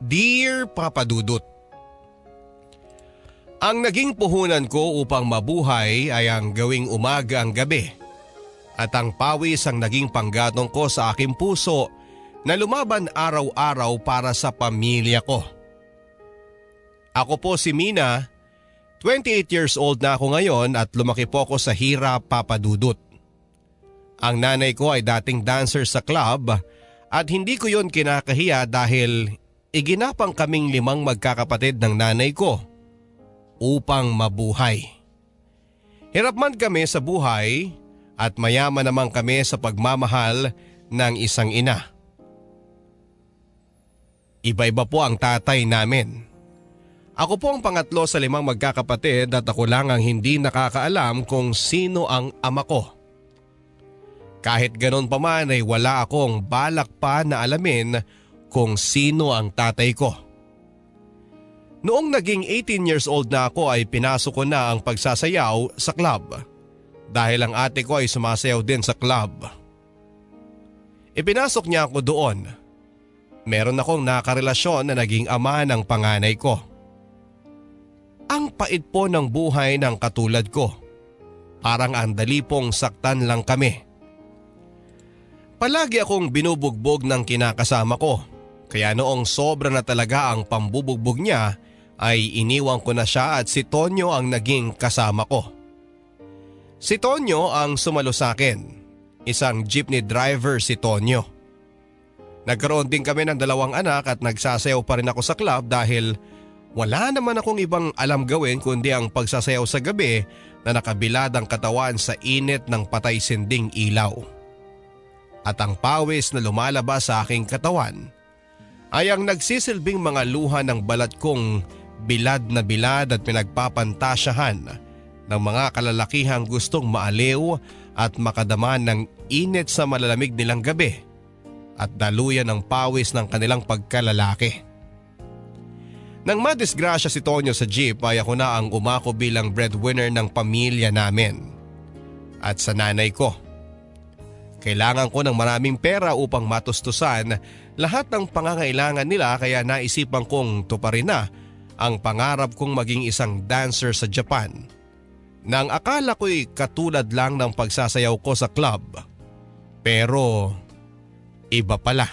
Dear Papa Dudut, Ang naging puhunan ko upang mabuhay ay ang gawing umaga ang gabi. At ang pawis ang naging panggatong ko sa aking puso na lumaban araw-araw para sa pamilya ko. Ako po si Mina, 28 years old na ako ngayon at lumaki po ako sa hirap papadudot. Ang nanay ko ay dating dancer sa club at hindi ko yon kinakahiya dahil iginapang kaming limang magkakapatid ng nanay ko upang mabuhay. Hirap man kami sa buhay at mayaman naman kami sa pagmamahal ng isang ina. Iba-iba po ang tatay namin. Ako po ang pangatlo sa limang magkakapatid at ako lang ang hindi nakakaalam kung sino ang ama ko. Kahit ganon pa man ay wala akong balak pa na alamin kung sino ang tatay ko. Noong naging 18 years old na ako ay pinasok ko na ang pagsasayaw sa club dahil ang ate ko ay sumasayaw din sa club. Ipinasok niya ako doon. Meron akong nakarelasyon na naging ama ng panganay ko. Ang pait po ng buhay ng katulad ko. Parang ang dali pong saktan lang kami. Palagi akong binubugbog ng kinakasama ko. Kaya noong sobra na talaga ang pambubugbog niya ay iniwan ko na siya at si Tonyo ang naging kasama ko. Si Tonyo ang sumalo sa akin. Isang jeepney driver si Tonyo. Nagkaroon din kami ng dalawang anak at nagsasayaw pa rin ako sa club dahil wala naman akong ibang alam gawin kundi ang pagsasayaw sa gabi na nakabilad ang katawan sa init ng patay sinding ilaw. At ang pawis na lumalabas sa aking katawan ay ang nagsisilbing mga luha ng balat kong bilad na bilad at pinagpapantasyahan ng mga kalalakihang gustong maaliw at makadaman ng init sa malalamig nilang gabi at daluyan ng pawis ng kanilang pagkalalaki. Nang madisgrasya si Tonyo sa jeep ay ako na ang umako bilang breadwinner ng pamilya namin. At sa nanay ko. Kailangan ko ng maraming pera upang matustusan lahat ng pangangailangan nila kaya naisipan kong tuparin na ang pangarap kong maging isang dancer sa Japan. Nang akala ko'y katulad lang ng pagsasayaw ko sa club. Pero iba pala.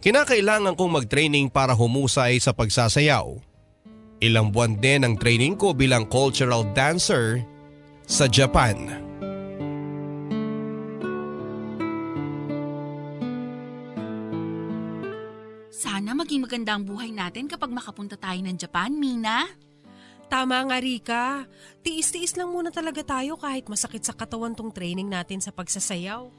Kinakailangan kong mag-training para humusay sa pagsasayaw. Ilang buwan din ang training ko bilang cultural dancer sa Japan. Sana maging maganda ang buhay natin kapag makapunta tayo ng Japan, Mina. Tama nga Rika, tiis-tiis lang muna talaga tayo kahit masakit sa katawan tong training natin sa pagsasayaw.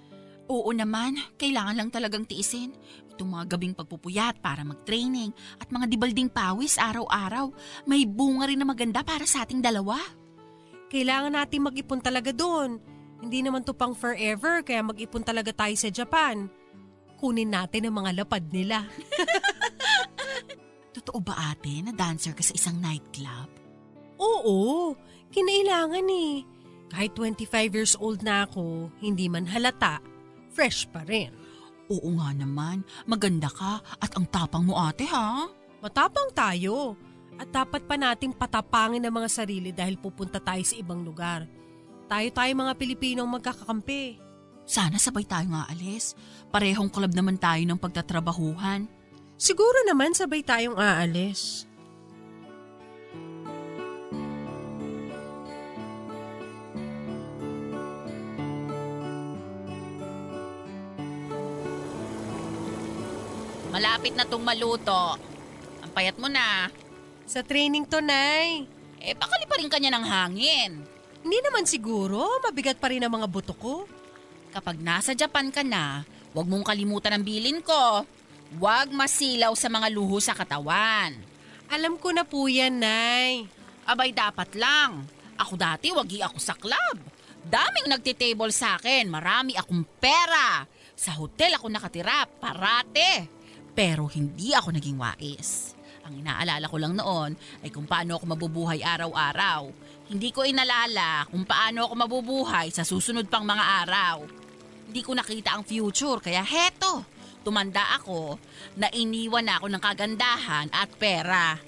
Oo naman, kailangan lang talagang tiisin. Itong mga gabing pagpupuyat para mag-training at mga dibalding pawis araw-araw, may bunga rin na maganda para sa ating dalawa. Kailangan natin mag-ipon talaga doon. Hindi naman to pang forever kaya mag-ipon talaga tayo sa Japan. Kunin natin ang mga lapad nila. Totoo ba ate na dancer ka sa isang nightclub? Oo, kinailangan eh. Kahit 25 years old na ako, hindi man halata, fresh pa rin. Oo nga naman, maganda ka at ang tapang mo ate ha. Matapang tayo. At dapat pa nating patapangin ang mga sarili dahil pupunta tayo sa ibang lugar. Tayo-tayo mga Pilipinong magkakakampi. Sana sabay tayo nga alis. Parehong club naman tayo ng pagtatrabahuhan. Siguro naman sabay tayong aalis. Malapit na tong maluto. Ang payat mo na. Sa training to, Nay. Eh, pakali pa rin kanya ng hangin. Hindi naman siguro. Mabigat pa rin ang mga buto ko. Kapag nasa Japan ka na, huwag mong kalimutan ang bilin ko. Huwag masilaw sa mga luho sa katawan. Alam ko na po yan, Nay. Abay, dapat lang. Ako dati, wagi ako sa club. Daming nagtitable sa akin. Marami akong pera. Sa hotel ako nakatira, parate. Pero hindi ako naging wais. Ang inaalala ko lang noon ay kung paano ako mabubuhay araw-araw. Hindi ko inalala kung paano ako mabubuhay sa susunod pang mga araw. Hindi ko nakita ang future kaya heto, tumanda ako na iniwan ako ng kagandahan at pera.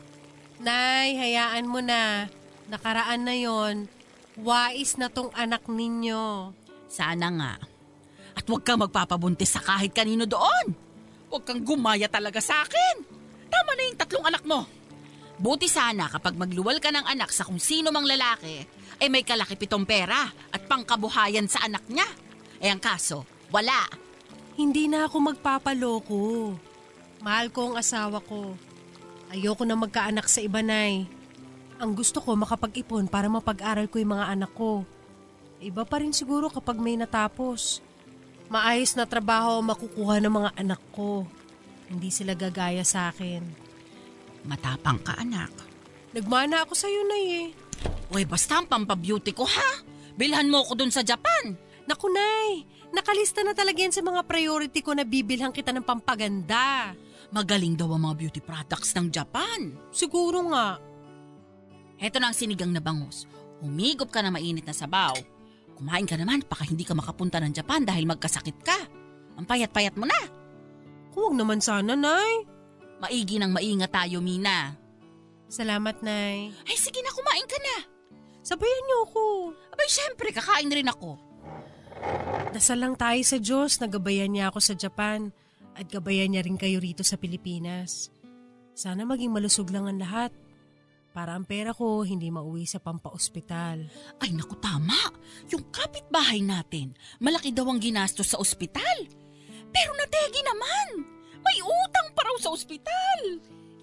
Nay, hayaan mo na. Nakaraan na yon. Wais na tong anak ninyo. Sana nga. At huwag kang magpapabuntis sa kahit kanino doon. Huwag kang gumaya talaga sa akin. Tama na yung tatlong anak mo. Buti sana kapag magluwal ka ng anak sa kung sino mang lalaki, ay may kalaki pitong pera at pangkabuhayan sa anak niya. Eh ang kaso, wala. Hindi na ako magpapaloko. Mahal ko ang asawa ko. Ayoko na magkaanak sa iba, Nay. Ang gusto ko makapag-ipon para mapag-aral ko yung mga anak ko. Iba pa rin siguro kapag may natapos. Maayos na trabaho makukuha ng mga anak ko. Hindi sila gagaya sa akin. Matapang ka anak. Nagmana ako sa'yo, Nay eh. Uy, basta ang pampabeauty ko ha. Bilhan mo ko dun sa Japan. Naku, Nay. Nakalista na talaga yan sa mga priority ko na bibilhan kita ng pampaganda. Magaling daw ang mga beauty products ng Japan. Siguro nga. Heto na ang sinigang na bangus. Humigop ka na mainit na sabaw. Kumain ka naman baka hindi ka makapunta ng Japan dahil magkasakit ka. Ang payat-payat mo na. Huwag naman sana, Nay. Maigi nang maingat tayo, Mina. Salamat, Nay. Ay, sige na, kumain ka na. Sabayan niyo ako. Abay, syempre, kakain rin ako. Dasal lang tayo sa Diyos na gabayan niya ako sa Japan at gabayan niya rin kayo rito sa Pilipinas. Sana maging malusog lang ang lahat. Para ang pera ko hindi mauwi sa pampaospital. Ay, naku, tama. Yung kapitbahay natin, malaki daw ang ginastos sa ospital. Pero nategi naman. May utang pa raw sa ospital.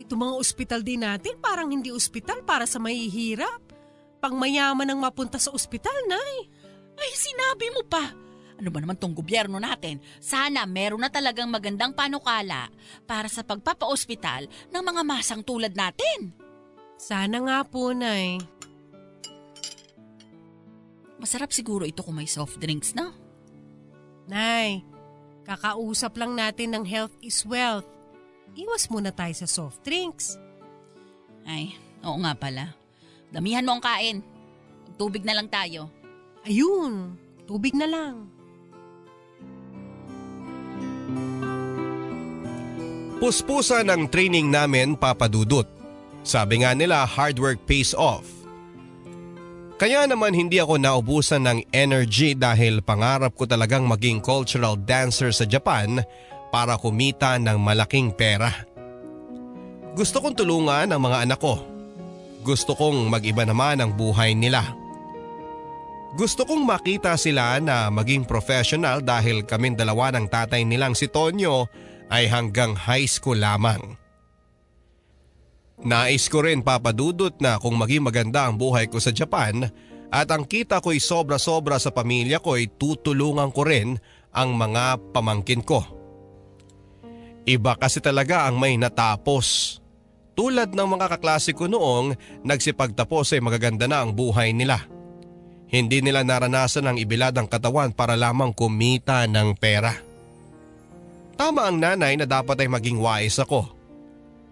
Ito mga ospital din natin parang hindi ospital para sa mahihirap. Pang mayaman ang mapunta sa ospital, Nay. Ay, sinabi mo pa. Ano ba naman tong gobyerno natin? Sana meron na talagang magandang panukala para sa pagpapa-ospital ng mga masang tulad natin. Sana nga po, Nay. Masarap siguro ito kung may soft drinks, no? Nay, kakausap lang natin ng health is wealth. Iwas muna tayo sa soft drinks. Ay, oo nga pala. Damihan mo ang kain. Tubig na lang tayo. Ayun, tubig na lang. Puspusa ng training namin papadudot. Sabi nga nila hard work pays off. Kaya naman hindi ako naubusan ng energy dahil pangarap ko talagang maging cultural dancer sa Japan para kumita ng malaking pera. Gusto kong tulungan ang mga anak ko. Gusto kong mag-iba naman ang buhay nila. Gusto kong makita sila na maging professional dahil kaming dalawa ng tatay nilang si Tonyo ay hanggang high school lamang. Nais ko rin papadudot na kung maging maganda ang buhay ko sa Japan at ang kita ko'y sobra-sobra sa pamilya ko'y tutulungan ko rin ang mga pamangkin ko. Iba kasi talaga ang may natapos. Tulad ng mga kaklase ko noong nagsipagtapos ay magaganda na ang buhay nila. Hindi nila naranasan ang ibilad ang katawan para lamang kumita ng pera. Tama ang nanay na dapat ay maging wise ako.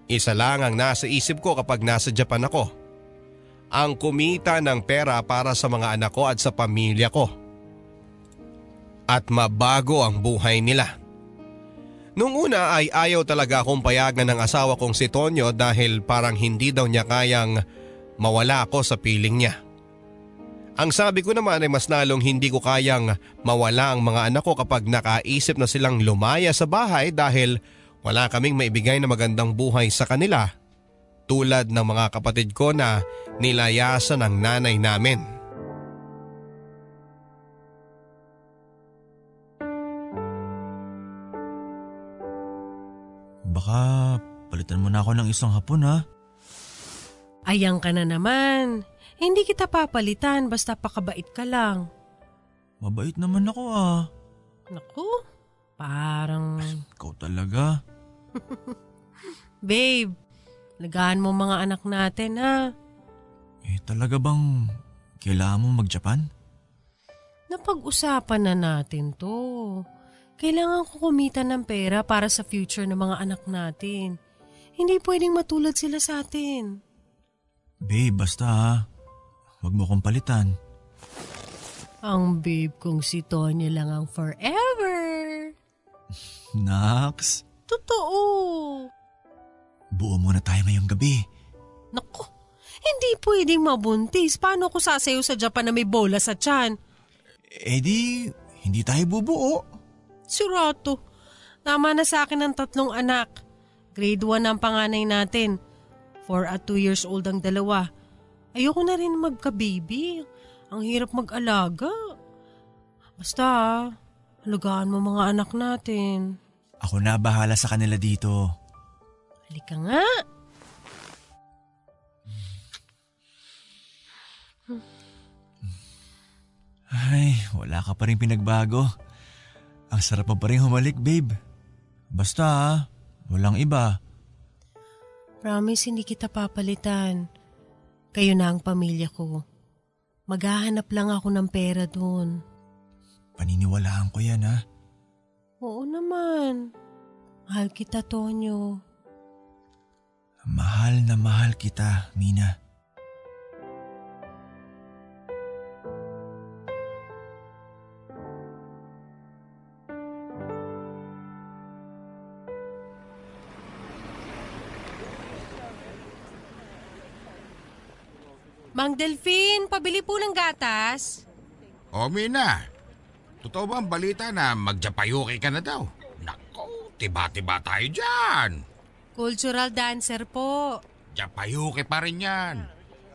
Isa lang ang nasa isip ko kapag nasa Japan ako. Ang kumita ng pera para sa mga anak ko at sa pamilya ko. At mabago ang buhay nila. Nung una ay ayaw talaga akong payagan ng asawa kong si Tonyo dahil parang hindi daw niya kayang mawala ako sa piling niya. Ang sabi ko naman ay mas lalong hindi ko kayang mawala ang mga anak ko kapag nakaisip na silang lumaya sa bahay dahil wala kaming maibigay na magandang buhay sa kanila tulad ng mga kapatid ko na nilayasan ng nanay namin. Baka palitan mo na ako ng isang hapon ha. Ayang ka na naman. Hindi kita papalitan basta pakabait ka lang. Mabait naman ako ah. Naku, parang... Ikaw talaga. Babe, lagaan mo mga anak natin ha. Eh talaga bang kailangan mo mag-Japan? Napag-usapan na natin to. Kailangan ko kumita ng pera para sa future ng mga anak natin. Hindi pwedeng matulad sila sa atin. Babe, basta ha. Huwag mo kong palitan. Ang babe kong si Tonya lang ang forever. Nax, Totoo. buo muna tayo ngayong gabi. Naku, hindi pwedeng mabuntis. Paano ko sasayo sa Japan na may bola sa tiyan? Eh di, hindi tayo bubuo. Sirato. Tama na sa akin ang tatlong anak. Grade 1 ang panganay natin. 4 at 2 years old ang dalawa. Ayoko na rin magka-baby. Ang hirap mag-alaga. Basta, alagaan mo mga anak natin. Ako na bahala sa kanila dito. Halika nga. Ay, wala ka pa rin pinagbago. Ang sarap mo pa rin humalik, babe. Basta ah, walang iba. Promise hindi kita papalitan. Kayo na ang pamilya ko. Maghahanap lang ako ng pera doon. Paniniwalaan ko yan ha. Oo naman. Mahal kita, Tonyo. Mahal na mahal kita, Mina. Mang Delphine, pabili po ng gatas. O Mina, totoo ba ang balita na magjapayuki ka na daw? Nako, tiba-tiba tayo dyan. Cultural dancer po. Japayuki pa rin yan.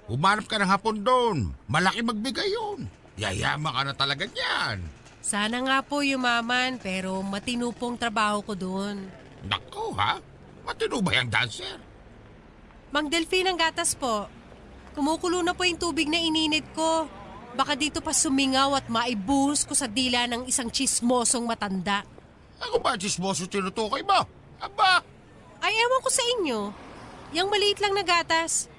Umanap ka ng hapon doon. Malaki magbigay yun. Yayama ka na talaga niyan. Sana nga po yumaman pero matino pong trabaho ko doon. Nako ha? Matino ba yung dancer? Mang Delphine ang gatas po. Kumukulo na po yung tubig na ininit ko. Baka dito pa sumingaw at maibuhos ko sa dila ng isang chismosong matanda. Ako ba chismoso tinutukoy mo? Aba, Ay, ewan ko sa inyo. Yang maliit lang na gatas.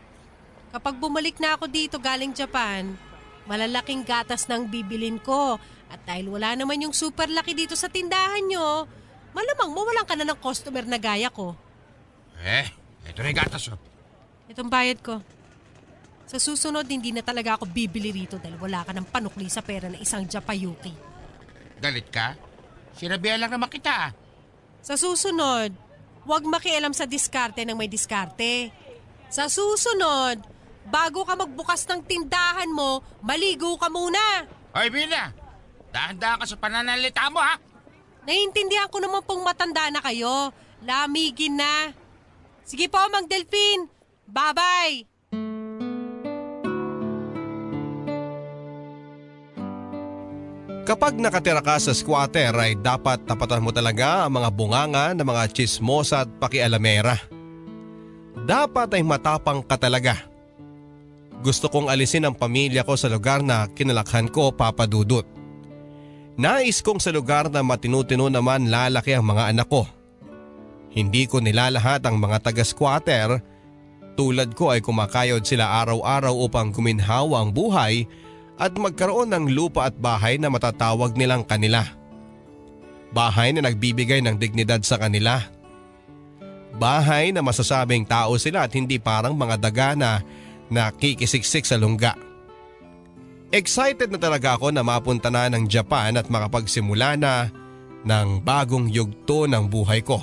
Kapag bumalik na ako dito galing Japan, malalaking gatas nang bibilin ko. At dahil wala naman yung super laki dito sa tindahan nyo, malamang mawalan ka na ng customer na gaya ko. eh, ito na yung gatas oh. Itong bayad ko. Sa susunod, hindi na talaga ako bibili rito dahil wala ka ng panukli sa pera ng isang Japayuki. Galit ka? Sinabihan lang naman kita ah. Sa susunod, huwag makialam sa diskarte ng may diskarte. Sa susunod, bago ka magbukas ng tindahan mo, maligo ka muna. Hoy Mina, dahan-dahan ka sa pananalita mo ha. Naiintindihan ko naman pong matanda na kayo. Lamigin na. Sige po, Mang Delphine. Bye-bye. Kapag nakatira ka sa squatter ay dapat tapatan mo talaga ang mga bunganga ng mga chismosa at pakialamera. Dapat ay matapang ka talaga. Gusto kong alisin ang pamilya ko sa lugar na kinalakhan ko papadudot. Nais kong sa lugar na matinutino naman lalaki ang mga anak ko. Hindi ko nilalahat ang mga taga-squatter. Tulad ko ay kumakayod sila araw-araw upang guminhawa ang buhay at magkaroon ng lupa at bahay na matatawag nilang kanila. Bahay na nagbibigay ng dignidad sa kanila. Bahay na masasabing tao sila at hindi parang mga daga na nakikisiksik sa lungga. Excited na talaga ako na mapunta na ng Japan at makapagsimula na ng bagong yugto ng buhay ko.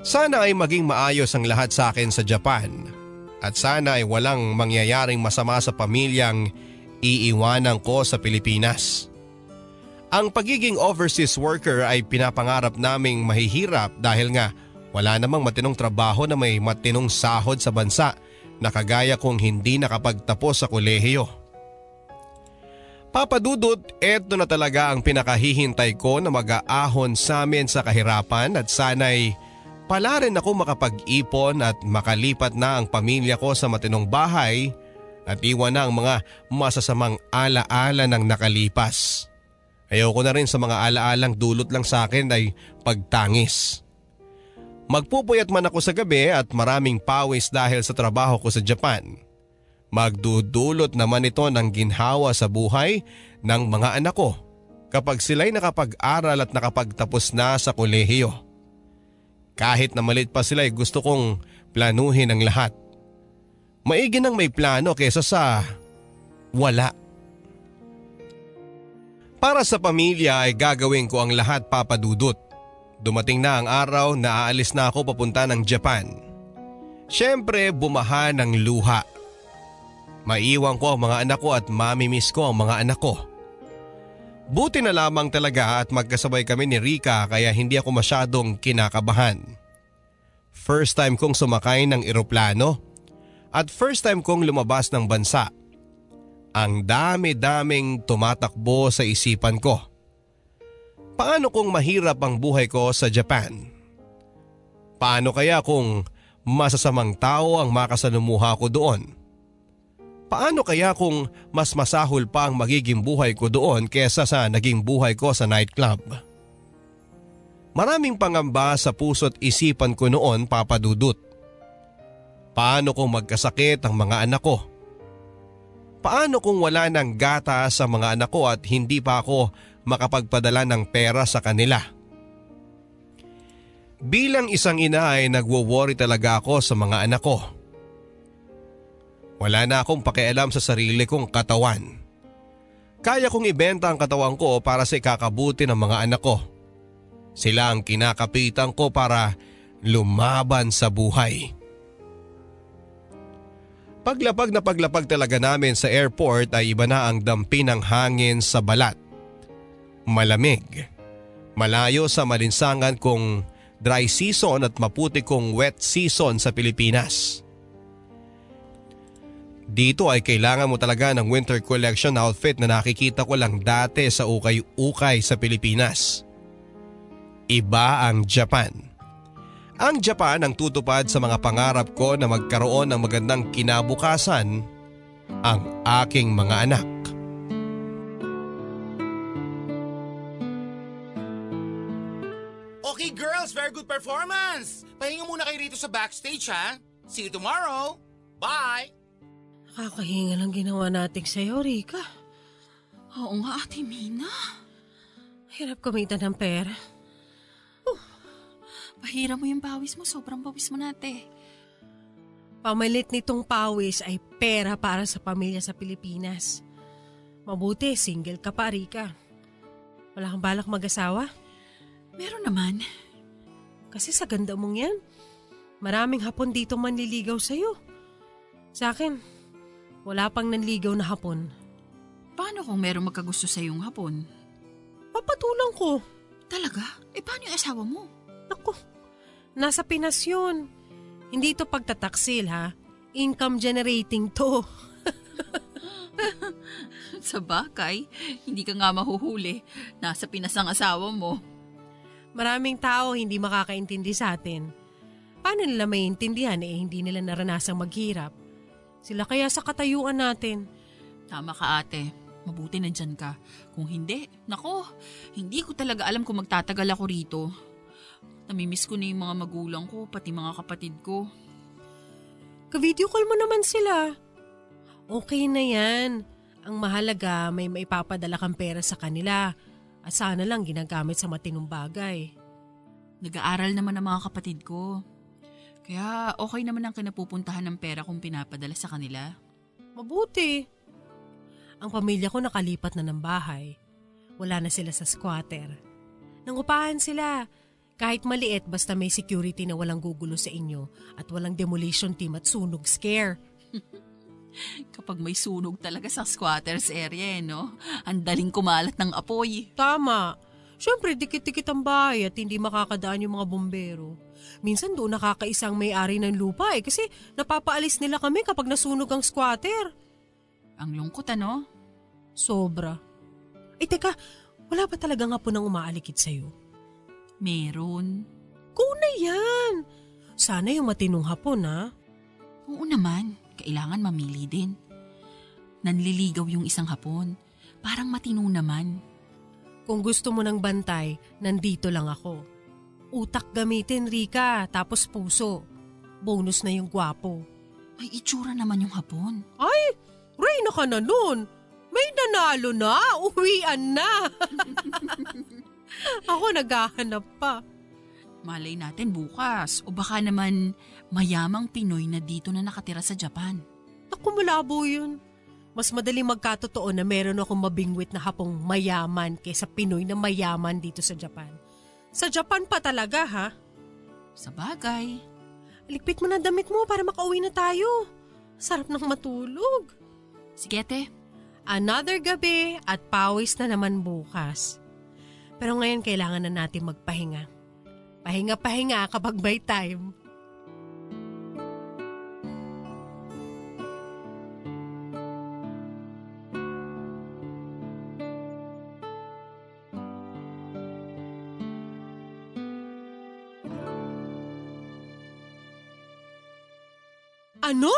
Sana ay maging maayos ang lahat sa akin sa Japan at sana ay walang mangyayaring masama sa pamilyang iiwanan ko sa Pilipinas. Ang pagiging overseas worker ay pinapangarap naming mahihirap dahil nga wala namang matinong trabaho na may matinong sahod sa bansa na kagaya kong hindi nakapagtapos sa kolehiyo. Papadudot, eto na talaga ang pinakahihintay ko na mag-aahon sa amin sa kahirapan at sana'y pala rin ako makapag-ipon at makalipat na ang pamilya ko sa matinong bahay at iwan na ang mga masasamang alaala ng nakalipas. Ayoko na rin sa mga alaalang dulot lang sa akin ay pagtangis. Magpupuyat man ako sa gabi at maraming pawis dahil sa trabaho ko sa Japan. Magdudulot naman ito ng ginhawa sa buhay ng mga anak ko kapag sila'y nakapag-aral at nakapagtapos na sa kolehiyo. Kahit na malit pa sila ay gusto kong planuhin ang lahat. Maigi nang may plano kesa sa wala. Para sa pamilya ay gagawin ko ang lahat papadudot. Dumating na ang araw na aalis na ako papunta ng Japan. Siyempre bumaha ng luha. Maiwan ko ang mga anak ko at mamimiss ko ang mga anak ko. Buti na lamang talaga at magkasabay kami ni Rika kaya hindi ako masyadong kinakabahan. First time kong sumakay ng eroplano at first time kong lumabas ng bansa. Ang dami-daming tumatakbo sa isipan ko. Paano kung mahirap ang buhay ko sa Japan? Paano kaya kung masasamang tao ang makasalumuha ko doon? Paano kaya kung mas masahol pa ang magiging buhay ko doon kesa sa naging buhay ko sa nightclub? Maraming pangamba sa puso't isipan ko noon papadudot. Paano kung magkasakit ang mga anak ko? Paano kung wala ng gata sa mga anak ko at hindi pa ako makapagpadala ng pera sa kanila? Bilang isang ina ay nagwo-worry talaga ako sa mga anak ko. Wala na akong pakialam sa sarili kong katawan. Kaya kong ibenta ang katawan ko para sa ikakabuti ng mga anak ko. Sila ang kinakapitan ko para lumaban sa buhay. Paglapag na paglapag talaga namin sa airport ay iba na ang dampi ng hangin sa balat. Malamig. Malayo sa malinsangan kong dry season at maputi kong wet season sa Pilipinas. Dito ay kailangan mo talaga ng winter collection outfit na nakikita ko lang dati sa ukay-ukay sa Pilipinas. Iba ang Japan. Ang Japan ang tutupad sa mga pangarap ko na magkaroon ng magandang kinabukasan ang aking mga anak. Okay girls, very good performance! Pahinga muna kayo rito sa backstage ha. See you tomorrow. Bye! Nakakahinga lang ginawa natin sa'yo, Rika. Oo nga, Ate Mina. Hirap kumita ng pera. Pahira mo yung pawis mo. Sobrang pawis mo nate. Pamalit nitong pawis ay pera para sa pamilya sa Pilipinas. Mabuti, single ka pa, Rika. Wala kang balak mag-asawa? Meron naman. Kasi sa ganda mong yan, maraming hapon dito manliligaw sa'yo. Sa akin, wala pang nanligaw na hapon. Paano kung merong magkagusto sa yung hapon? Papatulang ko. Talaga? Eh paano yung asawa mo? Naku, nasa Pinas yun. Hindi to pagtataksil ha. Income generating to. Sa bakay, hindi ka nga mahuhuli. Nasa Pinas ang asawa mo. Maraming tao hindi makakaintindi sa atin. Paano nila maintindihan eh hindi nila naranasang maghirap? Sila kaya sa katayuan natin. Tama ka ate. Mabuti na dyan ka. Kung hindi, nako, hindi ko talaga alam kung magtatagal ako rito. Namimiss ko na yung mga magulang ko, pati mga kapatid ko. Ka-video call mo naman sila. Okay na yan. Ang mahalaga may maipapadala kang pera sa kanila. At sana lang ginagamit sa matinong bagay. Nag-aaral naman ang mga kapatid ko. Kaya okay naman ang kinapupuntahan ng pera kung pinapadala sa kanila. Mabuti. Ang pamilya ko nakalipat na ng bahay. Wala na sila sa squatter. Nangupahan sila. Kahit maliit basta may security na walang gugulo sa inyo at walang demolition team at sunog scare. Kapag may sunog talaga sa squatters area, eh, no? Ang daling kumalat ng apoy. Tama. Siyempre, dikit-dikit ang bahay at hindi makakadaan yung mga bombero. Minsan doon nakakaisang may-ari ng lupa eh kasi napapaalis nila kami kapag nasunog ang squatter. Ang lungkot, ano? Sobra. Eh teka, wala ba talaga nga po nang umaalikid sa'yo? Meron. Kung na yan! Sana yung matinong hapon ha. Oo naman, kailangan mamili din. Nanliligaw yung isang hapon. Parang matino naman. Kung gusto mo ng bantay, nandito lang ako. Utak gamitin, Rika, tapos puso. Bonus na yung gwapo. May itsura naman yung hapon. Ay, Reyna ka na nun. May nanalo na, uwian na. ako naghahanap pa. Malay natin bukas. O baka naman mayamang Pinoy na dito na nakatira sa Japan. Naku, malabo yun. Mas madaling magkatotoo na meron akong mabingwit na hapong mayaman kaysa Pinoy na mayaman dito sa Japan. Sa Japan pa talaga ha? Sa bagay. Ligpit mo na damit mo para makauwi na tayo. Sarap ng matulog. Sige, te. Another gabi at pawis na naman bukas. Pero ngayon kailangan na natin magpahinga. Pahinga-pahinga kapag may time. Ano?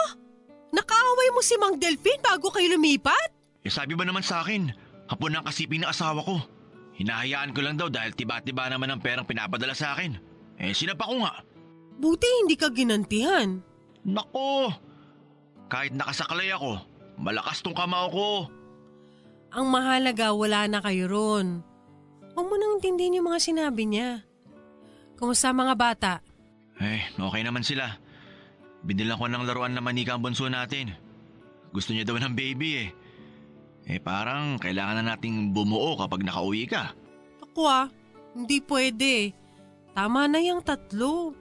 Nakaaway mo si Mang Delphine bago kayo lumipat? Eh sabi ba naman sa akin, hapon ang kasiping ng asawa ko. Hinahayaan ko lang daw dahil tiba-tiba naman ang perang pinapadala sa akin. Eh sinapa ko nga. Buti hindi ka ginantihan. Nako! Kahit nakasaklay ako, malakas tong kamao ko. Ang mahalaga wala na kayo ron. Huwag mo nang intindihin yung mga sinabi niya. Kumusta mga bata? Eh, okay naman sila. Binilang ko ng laruan na manika ang bunso natin. Gusto niya daw ng baby eh. Eh parang kailangan na nating bumuo kapag nakauwi ka. Ako ah, hindi pwede. Tama na yung tatlo.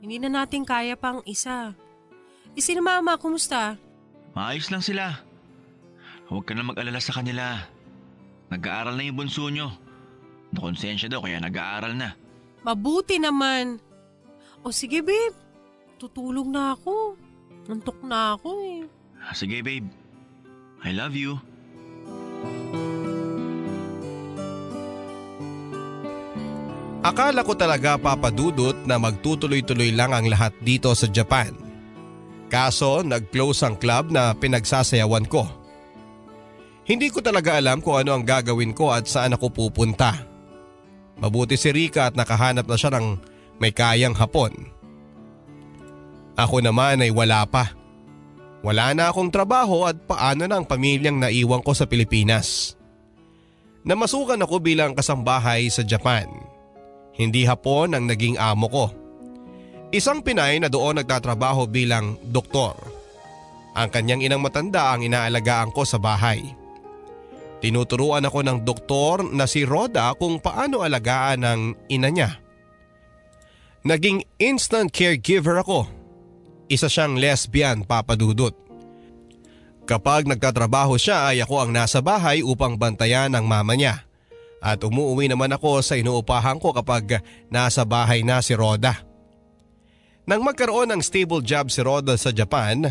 Hindi na natin kaya pang isa. E si mama, kumusta? Maayos lang sila. Huwag ka na mag-alala sa kanila. Nag-aaral na yung bunso nyo. Nakonsensya daw kaya nag-aaral na. Mabuti naman. O sige babe, tutulog na ako. Nantok na ako eh. Sige babe, I love you. Akala ko talaga papadudot na magtutuloy-tuloy lang ang lahat dito sa Japan. Kaso nag-close ang club na pinagsasayawan ko. Hindi ko talaga alam kung ano ang gagawin ko at saan ako pupunta. Mabuti si Rika at nakahanap na siya ng may kayang hapon. Ako naman ay wala pa. Wala na akong trabaho at paano na ang pamilyang naiwan ko sa Pilipinas. Namasukan ako bilang kasambahay sa Japan. Hindi hapon ang naging amo ko. Isang Pinay na doon nagtatrabaho bilang doktor. Ang kanyang inang matanda ang inaalagaan ko sa bahay. Tinuturuan ako ng doktor na si Roda kung paano alagaan ng ina niya. Naging instant caregiver ako. Isa siyang lesbian papadudot. Kapag nagtatrabaho siya ay ako ang nasa bahay upang bantayan ang mama niya. At umuwi naman ako sa inuupahan ko kapag nasa bahay na si Roda. Nang magkaroon ng stable job si Roda sa Japan,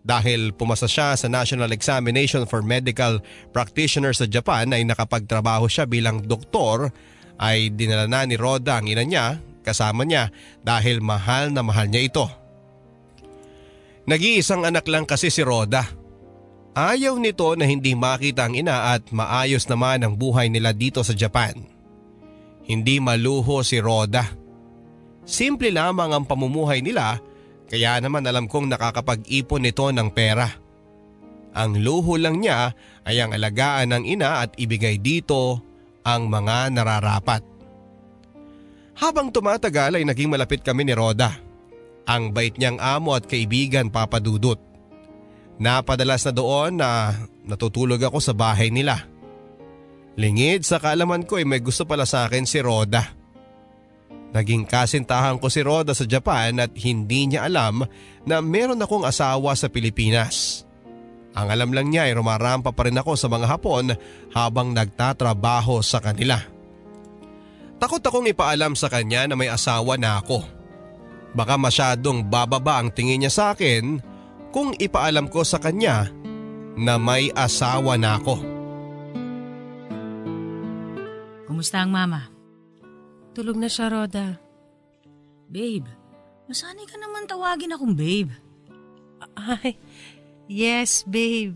dahil pumasa siya sa National Examination for Medical Practitioner sa Japan ay nakapagtrabaho siya bilang doktor ay dinala na ni Roda ang ina niya kasama niya dahil mahal na mahal niya ito. Nag-iisang anak lang kasi si Roda. Ayaw nito na hindi makita ang ina at maayos naman ang buhay nila dito sa Japan. Hindi maluho si Roda. Simple lamang ang pamumuhay nila kaya naman alam kong nakakapag-ipon nito ng pera. Ang luho lang niya ay ang alagaan ng ina at ibigay dito ang mga nararapat. Habang tumatagal ay naging malapit kami ni Roda. Ang bait niyang amo at kaibigan papadudot. Napadalas na doon na natutulog ako sa bahay nila. Lingid sa kaalaman ko ay may gusto pala sa akin si Roda. Naging kasintahan ko si Roda sa Japan at hindi niya alam na meron akong asawa sa Pilipinas. Ang alam lang niya ay rumarampa pa rin ako sa mga Hapon habang nagtatrabaho sa kanila. Takot akong ipaalam sa kanya na may asawa na ako. Baka masyadong bababa ang tingin niya sa akin kung ipaalam ko sa kanya na may asawa na ako. Kumusta ang mama? Tulog na siya, Roda. Babe, masanay ka naman tawagin akong babe. Ay, yes, babe.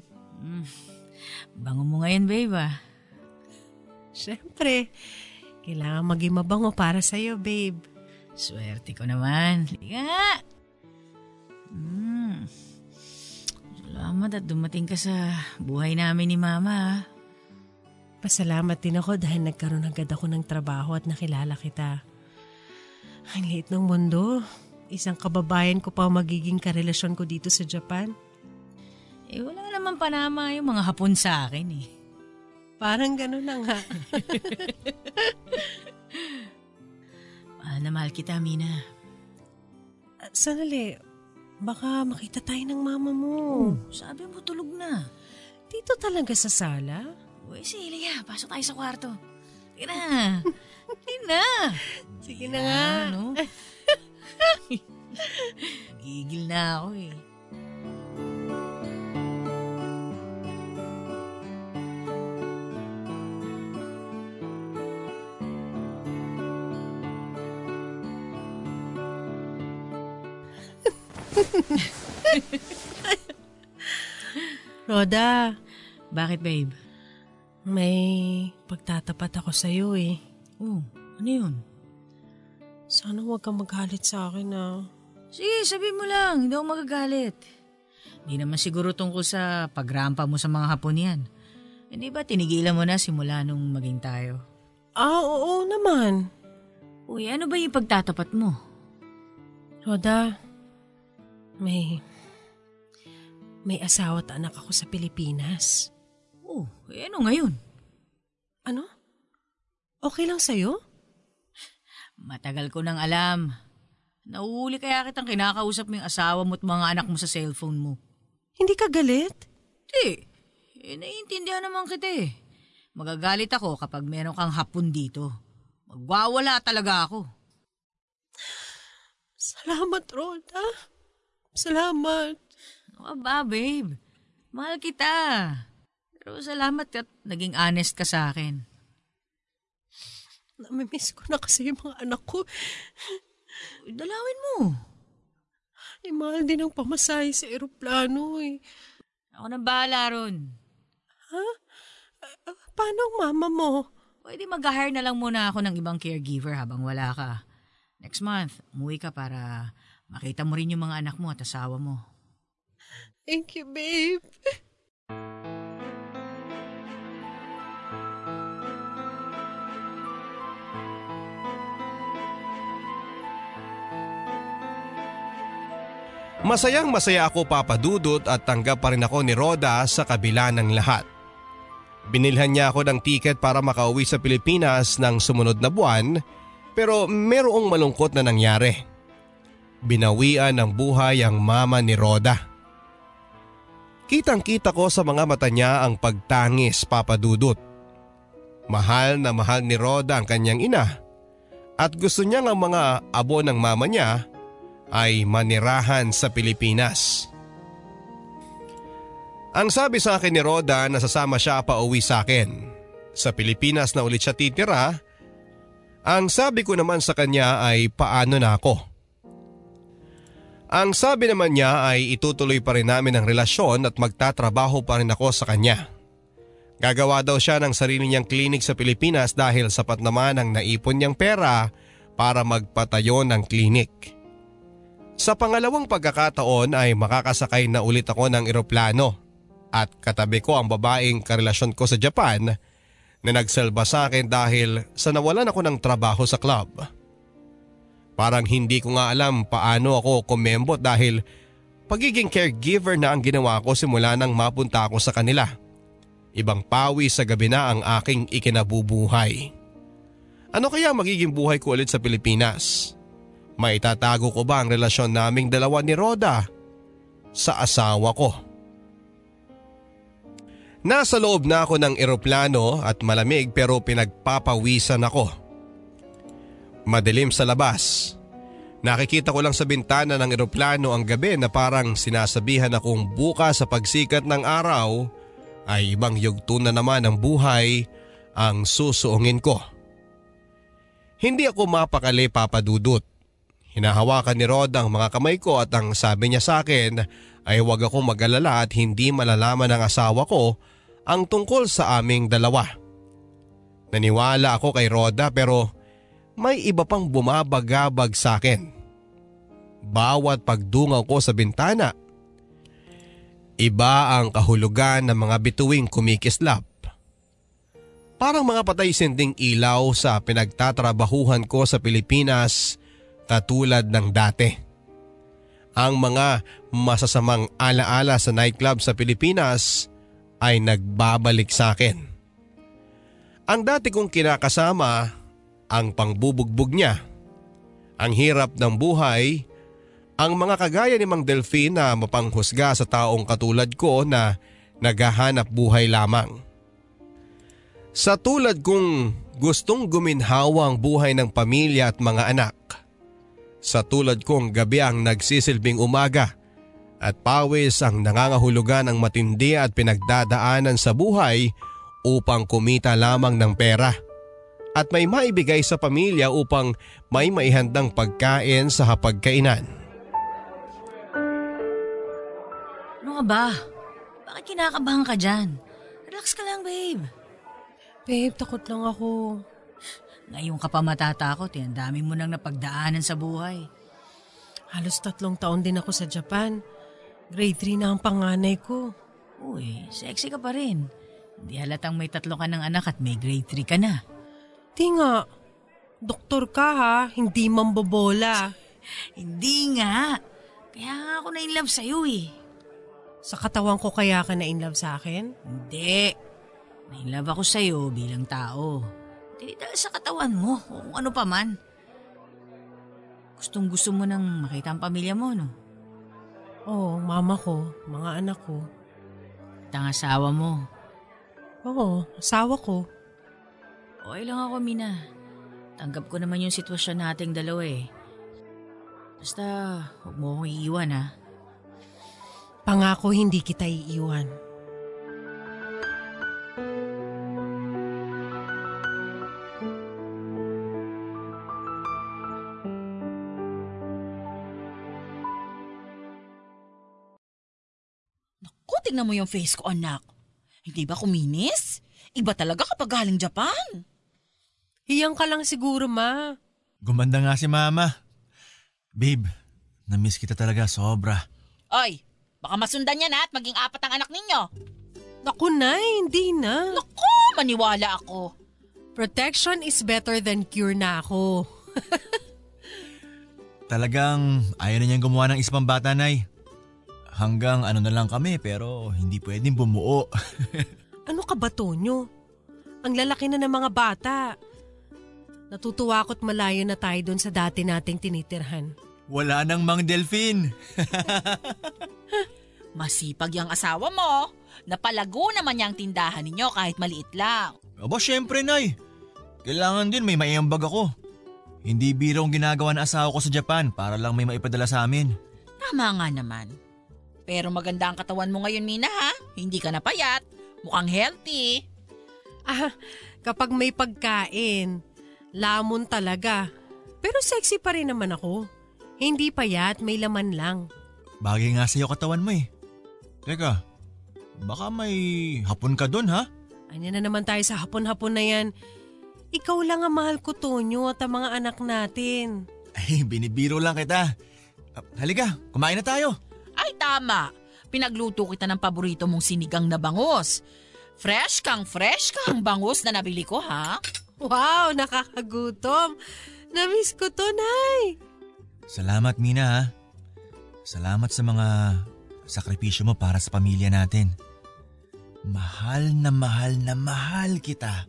Bango mo ngayon, babe ah. Siyempre, kailangan maging mabango para sa'yo, babe. Swerte ko naman. Liga nga. Hmm. Salamat at dumating ka sa buhay namin ni mama ah. Pasalamat din ako dahil nagkaroon agad ako ng trabaho at nakilala kita. Ang liit ng mundo. Isang kababayan ko pa magiging karelasyon ko dito sa Japan. Eh wala naman naman panama yung mga hapon sa akin eh. Parang gano'n na nga. Mahal na mahal kita, Mina. Ah, Sandali, baka makita tayo ng mama mo. Oh, sabi mo tulog na. Dito talaga sa sala? Uy, si Elia, pasok tayo sa kwarto. Sige na. Sige na. Sige na nga. Ano? Gigil na ako eh. Roda, Bakit, babe? may pagtatapat ako sa'yo eh. Oh, ano yun? Sana huwag kang magalit sa akin ah. Sige, sabi mo lang. Hindi ako magagalit. Hindi naman siguro tungkol sa pagrampa mo sa mga hapon yan. Hindi ba tinigilan mo na simula nung maging tayo? Ah, oo naman. Uy, ano ba yung pagtatapat mo? Roda, may... May asawa at anak ako sa Pilipinas. Oh, eh ano ngayon? Ano? Okay lang sa'yo? Matagal ko nang alam. Nauuli kaya kitang kinakausap mo yung asawa mo at mga anak mo sa cellphone mo. Hindi ka galit? Hindi. Eh, naiintindihan naman kita eh. Magagalit ako kapag meron kang hapon dito. Magwawala talaga ako. Salamat, Roda. Salamat. Ano ba, babe? Mahal kita. Pero salamat at naging honest ka sa akin. Namimiss ko na kasi yung mga anak ko. Dalawin mo. Eh, mahal din ang pamasahe sa eroplano eh. Ako na bahala ron. Ah, paano ang mama mo? Pwede mag-hire na lang muna ako ng ibang caregiver habang wala ka. Next month, umuwi ka para makita mo rin yung mga anak mo at asawa mo. Thank you, babe. Masayang masaya ako papadudot at tanggap pa rin ako ni Roda sa kabila ng lahat. Binilhan niya ako ng tiket para makauwi sa Pilipinas ng sumunod na buwan pero merong malungkot na nangyari. Binawian ng buhay ang mama ni Roda. Kitang kita ko sa mga mata niya ang pagtangis papadudot. Mahal na mahal ni Roda ang kanyang ina at gusto niya ang mga abo ng mama niya ay manirahan sa Pilipinas. Ang sabi sa akin ni Roda na sasama siya pa uwi sa akin. Sa Pilipinas na ulit siya titira. Ang sabi ko naman sa kanya ay paano na ako. Ang sabi naman niya ay itutuloy pa rin namin ang relasyon at magtatrabaho pa rin ako sa kanya. Gagawa daw siya ng sarili niyang klinik sa Pilipinas dahil sapat naman ang naipon niyang pera para magpatayo ng klinik. Sa pangalawang pagkakataon ay makakasakay na ulit ako ng eroplano at katabi ko ang babaeng karelasyon ko sa Japan na nagselba sa akin dahil sa nawalan ako ng trabaho sa club. Parang hindi ko nga alam paano ako kumembot dahil pagiging caregiver na ang ginawa ko simula nang mapunta ako sa kanila. Ibang pawi sa gabi na ang aking ikinabubuhay. Ano kaya magiging buhay ko ulit sa Pilipinas? Maitatago ko ba ang relasyon naming dalawa ni Roda sa asawa ko? Nasa loob na ako ng eroplano at malamig pero pinagpapawisan ako. Madilim sa labas. Nakikita ko lang sa bintana ng eroplano ang gabi na parang sinasabihan akong bukas sa pagsikat ng araw ay ibang yugto na naman ng buhay ang susuungin ko. Hindi ako mapakali papadudot. Hinahawakan ni Rod ang mga kamay ko at ang sabi niya sa akin ay huwag akong mag-alala at hindi malalaman ng asawa ko ang tungkol sa aming dalawa. Naniwala ako kay Roda pero may iba pang bumabagabag sa akin. Bawat pagdungaw ko sa bintana, iba ang kahulugan ng mga bituing kumikislap. Parang mga patay sinding ilaw sa pinagtatrabahuhan ko sa Pilipinas katulad ng dati. ang mga masasamang alaala sa nightclub sa Pilipinas ay nagbabalik sa akin. Ang dati kong kinakasama, ang pangbubugbog niya, ang hirap ng buhay, ang mga kagaya ni Mang Delphine na mapanghusga sa taong katulad ko na naghahanap buhay lamang. Sa tulad kong gustong guminhawa ang buhay ng pamilya at mga anak – sa tulad kong gabi ang nagsisilbing umaga at pawis ang nangangahulugan ng matindi at pinagdadaanan sa buhay upang kumita lamang ng pera at may maibigay sa pamilya upang may maihandang pagkain sa hapagkainan. Ano ka ba? Bakit kinakabahan ka dyan? Relax ka lang, babe. Babe, takot lang ako. Ngayon ka pa matatakot eh. Ang dami mo nang napagdaanan sa buhay. Halos tatlong taon din ako sa Japan. Grade 3 na ang panganay ko. Uy, sexy ka pa rin. Hindi halatang may tatlo ka ng anak at may grade 3 ka na. Di nga. Doktor ka ha, hindi mambobola. Hindi nga. Kaya nga ako na-inlove sa'yo eh. Sa katawan ko kaya ka na-inlove sa akin? Hindi. Na-inlove ako sa'yo bilang tao. Hindi dahil sa katawan mo o kung ano pa man. Gustong gusto mo nang makita ang pamilya mo, no? Oo, mama ko, mga anak ko. At ang asawa mo. Oo, asawa ko. Okay lang ako, Mina. Tanggap ko naman yung sitwasyon nating dalawa eh. Basta, huwag mo akong iiwan ha. Pangako hindi kita iiwan. Naku, tingnan mo yung face ko, anak. Hindi ba kuminis? Iba talaga kapag galing Japan. Hiyang ka lang siguro, ma. Gumanda nga si mama. Babe, namiss kita talaga sobra. Ay, baka masundan niya na at maging apat ang anak ninyo. Naku, Nay, hindi na. Naku, maniwala ako. Protection is better than cure na ako. Talagang ayaw na niyang gumawa ng isang bata, Nay. Hanggang ano na lang kami pero hindi pwedeng bumuo. Ano ka ba, Tonyo? Ang lalaki na ng mga bata. Natutuwa ako't malayo na tayo doon sa dati nating tinitirhan. Wala nang Mang Delphine. Masipag yung asawa mo. Napalago naman niya ang tindahan ninyo kahit maliit lang. Aba syempre, Nay. Kailangan din may maiambag ako. Hindi biro ang ginagawa ng asawa ko sa Japan para lang may maipadala sa amin. Tama nga naman. Pero maganda ang katawan mo ngayon, Mina ha? Hindi ka napayat. Mukhang healthy. Ah, kapag may pagkain, lamon talaga. Pero sexy pa rin naman ako. Hindi payat, may laman lang. Bagay nga sa'yo katawan mo eh. Teka, baka may hapon ka doon ha? Anya na naman tayo sa hapon-hapon na yan. Ikaw lang ang mahal ko, Tonyo, at ang mga anak natin. Ay, binibiro lang kita. Halika, kumain na tayo. Ay tama. Pinagluto kita ng paborito mong sinigang na bangus. Fresh kang fresh kang bangus na nabili ko ha. Wow, nakakagutom. Namiss ko to, Nay. Salamat Mina ha. Salamat sa mga sakripisyo mo para sa pamilya natin. Mahal na mahal na mahal kita.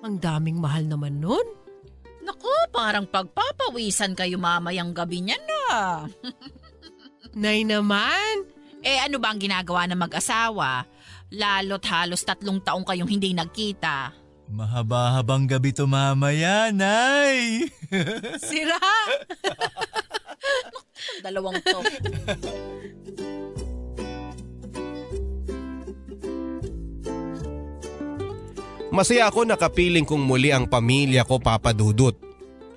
Ang daming mahal naman nun. Naku, parang pagpapawisan kayo mamayang gabi niya na. Nay naman. Eh ano ba ang ginagawa ng mag-asawa? Lalo't halos tatlong taong kayong hindi nagkita. Mahaba-habang gabi to mamaya, Nay. Sira. Dalawang to. Masaya ako nakapiling kong muli ang pamilya ko papadudot.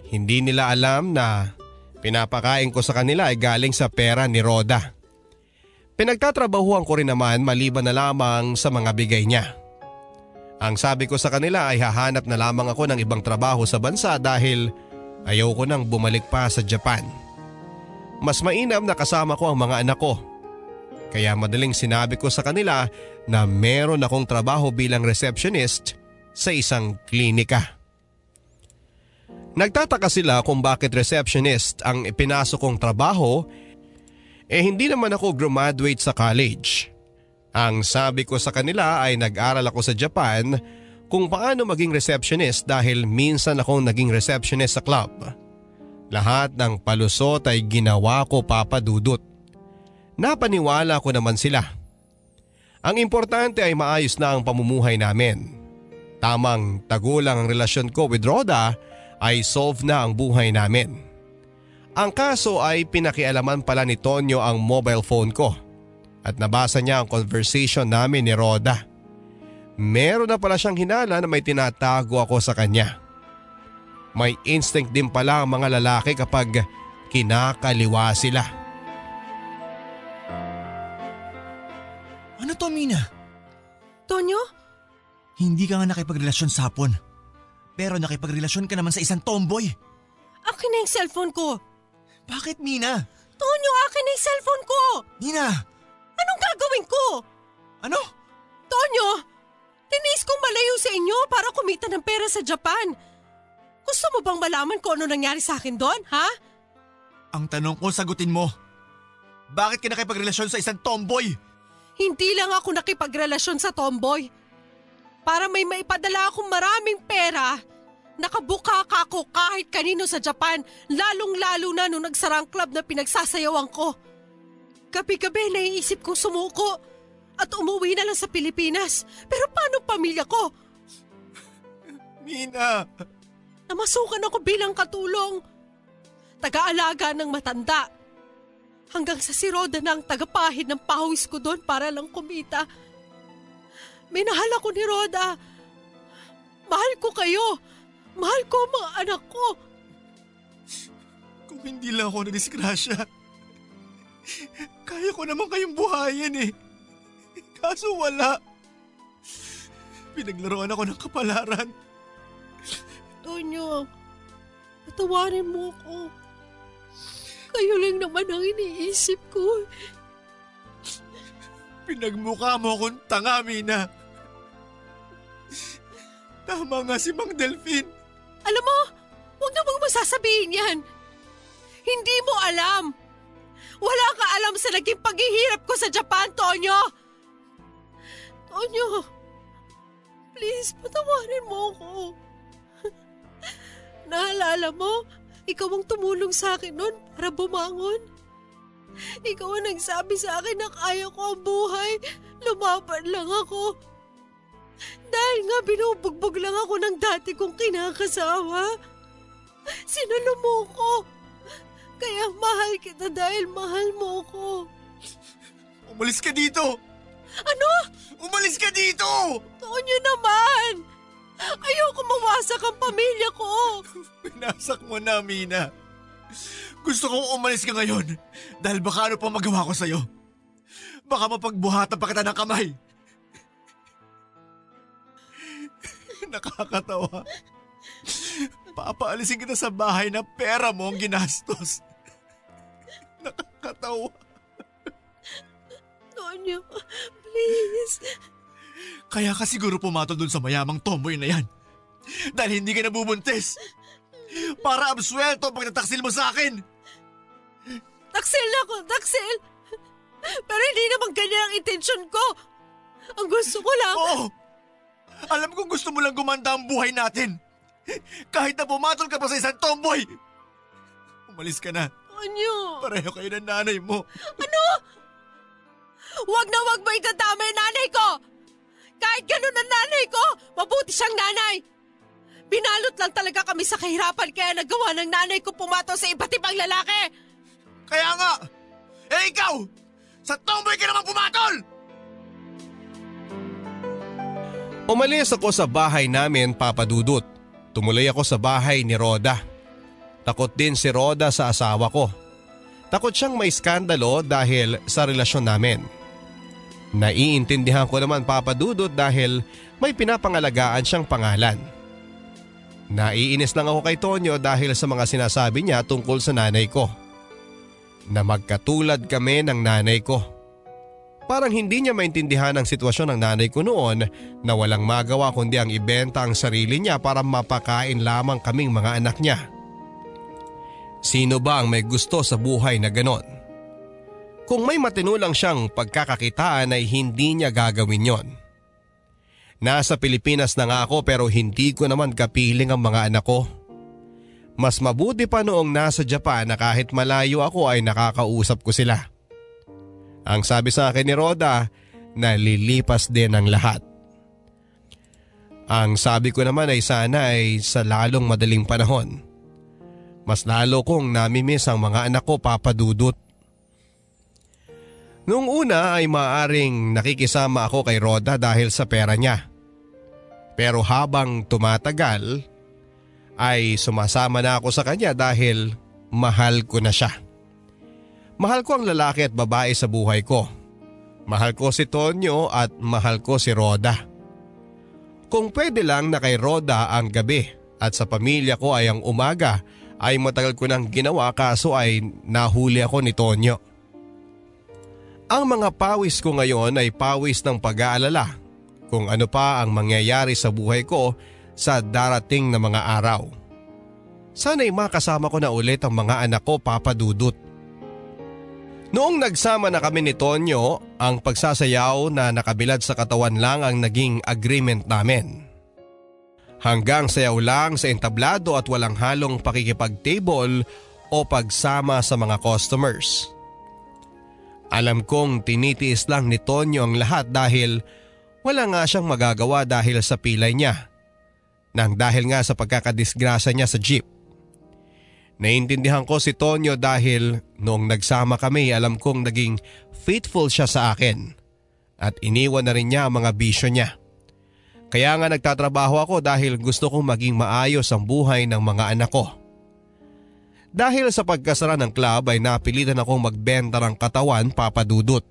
Hindi nila alam na pinapakain ko sa kanila ay galing sa pera ni Roda. Pinagtatrabahuan ko rin naman maliban na lamang sa mga bigay niya. Ang sabi ko sa kanila ay hahanap na lamang ako ng ibang trabaho sa bansa dahil ayaw ko nang bumalik pa sa Japan. Mas mainam na kasama ko ang mga anak ko. Kaya madaling sinabi ko sa kanila na meron akong trabaho bilang receptionist sa isang klinika. Nagtataka sila kung bakit receptionist ang ipinasok kong trabaho Eh hindi naman ako graduate sa college. Ang sabi ko sa kanila ay nag-aral ako sa Japan kung paano maging receptionist dahil minsan akong naging receptionist sa club. Lahat ng palusot ay ginawa ko papadudot. Napaniwala ko naman sila. Ang importante ay maayos na ang pamumuhay namin. Tamang tagulang ang relasyon ko with Rhoda ay solve na ang buhay namin. Ang kaso ay pinakialaman pala ni Tonyo ang mobile phone ko at nabasa niya ang conversation namin ni Rhoda. Meron na pala siyang hinala na may tinatago ako sa kanya. May instinct din pala ang mga lalaki kapag kinakaliwa sila. Ano to, Mina? Tonyo? Hindi ka nga nakipagrelasyon sa hapon. Pero nakipagrelasyon ka naman sa isang tomboy. Akin na yung cellphone ko. Bakit, Mina? Tonyo, akin na yung cellphone ko. Mina! Anong gagawin ko? Ano? Tonyo, tinis kong malayo sa inyo para kumita ng pera sa Japan. Gusto mo bang malaman kung ano nangyari sa akin doon, ha? Ang tanong ko, sagutin mo. Bakit ka nakipagrelasyon sa isang tomboy? Hindi lang ako nakipagrelasyon sa tomboy. Para may maipadala akong maraming pera, nakabuka ka ako kahit kanino sa Japan, lalong-lalo na nung nagsarang club na pinagsasayawan ko. Gabi-gabi naiisip kong sumuko at umuwi na lang sa Pilipinas. Pero paano pamilya ko? Mina! Namasukan ako bilang katulong. Taga-alaga ng matanda. Hanggang sa si Roda na ang tagapahid ng pawis ko doon para lang kumita. Minahal ako ni Roda. Mahal ko kayo. Mahal ko ang mga anak ko. Kung hindi lang ako nadisgrasya, kaya ko naman kayong buhayin eh. Kaso wala. Pinaglaruan ako ng kapalaran. Tonyo, patawarin mo ako. Kayo lang naman ang iniisip ko. Pinagmukha mo akong tanga, Mina. Tama nga si Mang Delphine. Alam mo, huwag na mong masasabihin yan. Hindi mo alam. Wala ka alam sa naging paghihirap ko sa Japan, Tonyo. Tonyo, please, patawarin mo ako. Naalala mo, ikaw ang tumulong sa akin noon para bumangon. Ikaw ang nagsabi sa akin na kaya ko ang buhay. Lumaban lang ako. Dahil nga binubugbog lang ako ng dati kong kinakasawa. Sinalo mo ko. Kaya mahal kita dahil mahal mo ko. Umalis ka dito! Ano? Umalis ka dito! Tonyo naman! Ayoko mawasak ang pamilya ko. Pinasak mo na, Mina. Gusto kong umalis ka ngayon dahil baka ano pa magawa ko sa'yo. Baka mapagbuhatan pa kita ng kamay. Nakakatawa. Papaalisin kita sa bahay na pera mo ang ginastos. Nakakatawa. Tonyo, please. Kaya ka siguro pumatol dun sa mayamang tomboy na yan. Dahil hindi ka nabubuntis. Para absuelto pag nataksil mo sa akin. Taksil na ako, taksil. Pero hindi naman ganyan ang intensyon ko. Ang gusto ko lang... Oo! Alam kong gusto mo lang gumanda ang buhay natin. Kahit na pumatol ka pa sa isang tomboy. Umalis ka na. Tonyo. Pareho kayo ng nanay mo. Ano? Huwag na huwag mo itatama yung nanay ko! Kahit ganun ang nanay ko, mabuti siyang nanay! Binalot lang talaga kami sa kahirapan kaya nagawa ng nanay ko pumato sa iba't ibang lalaki! Kaya nga! Eh ikaw! Sa tomboy ka naman pumatol! Umalis ako sa bahay namin papadudot. Tumuloy ako sa bahay ni Roda. Takot din si Roda sa asawa ko. Takot siyang may skandalo dahil sa relasyon namin. Naiintindihan ko naman papadudot dahil may pinapangalagaan siyang pangalan. Naiinis lang ako kay Tonyo dahil sa mga sinasabi niya tungkol sa nanay ko. Na magkatulad kami ng nanay ko. Parang hindi niya maintindihan ang sitwasyon ng nanay ko noon na walang magawa kundi ang ibenta ang sarili niya para mapakain lamang kaming mga anak niya. Sino ba ang may gusto sa buhay na ganon? Kung may matinulang siyang pagkakakitaan ay hindi niya gagawin yon. Nasa Pilipinas na nga ako pero hindi ko naman kapiling ang mga anak ko. Mas mabuti pa noong nasa Japan na kahit malayo ako ay nakakausap ko sila. Ang sabi sa akin ni Roda na lilipas din ang lahat. Ang sabi ko naman ay sana ay sa lalong madaling panahon. Mas lalo kong namimiss ang mga anak ko papadudot. Noong una ay maaring nakikisama ako kay Roda dahil sa pera niya. Pero habang tumatagal ay sumasama na ako sa kanya dahil mahal ko na siya. Mahal ko ang lalaki at babae sa buhay ko. Mahal ko si Tonyo at mahal ko si Roda. Kung pwede lang na kay Roda ang gabi at sa pamilya ko ay ang umaga ay matagal ko nang ginawa kaso ay nahuli ako ni Tonyo. Ang mga pawis ko ngayon ay pawis ng pag-aalala kung ano pa ang mangyayari sa buhay ko sa darating na mga araw. Sana'y makasama ko na ulit ang mga anak ko papadudot. Noong nagsama na kami ni Tonyo, ang pagsasayaw na nakabilad sa katawan lang ang naging agreement namin. Hanggang sayaw lang sa entablado at walang halong pakikipag-table o pagsama sa mga customers. Alam kong tinitiis lang ni Tonyo ang lahat dahil wala nga siyang magagawa dahil sa pilay niya. Nang dahil nga sa pagkakadisgrasya niya sa jeep. Naintindihan ko si Tonyo dahil noong nagsama kami alam kong naging faithful siya sa akin at iniwan na rin niya ang mga bisyo niya. Kaya nga nagtatrabaho ako dahil gusto kong maging maayos ang buhay ng mga anak ko. Dahil sa pagkasara ng club ay napilitan akong magbenta ng katawan papadudot.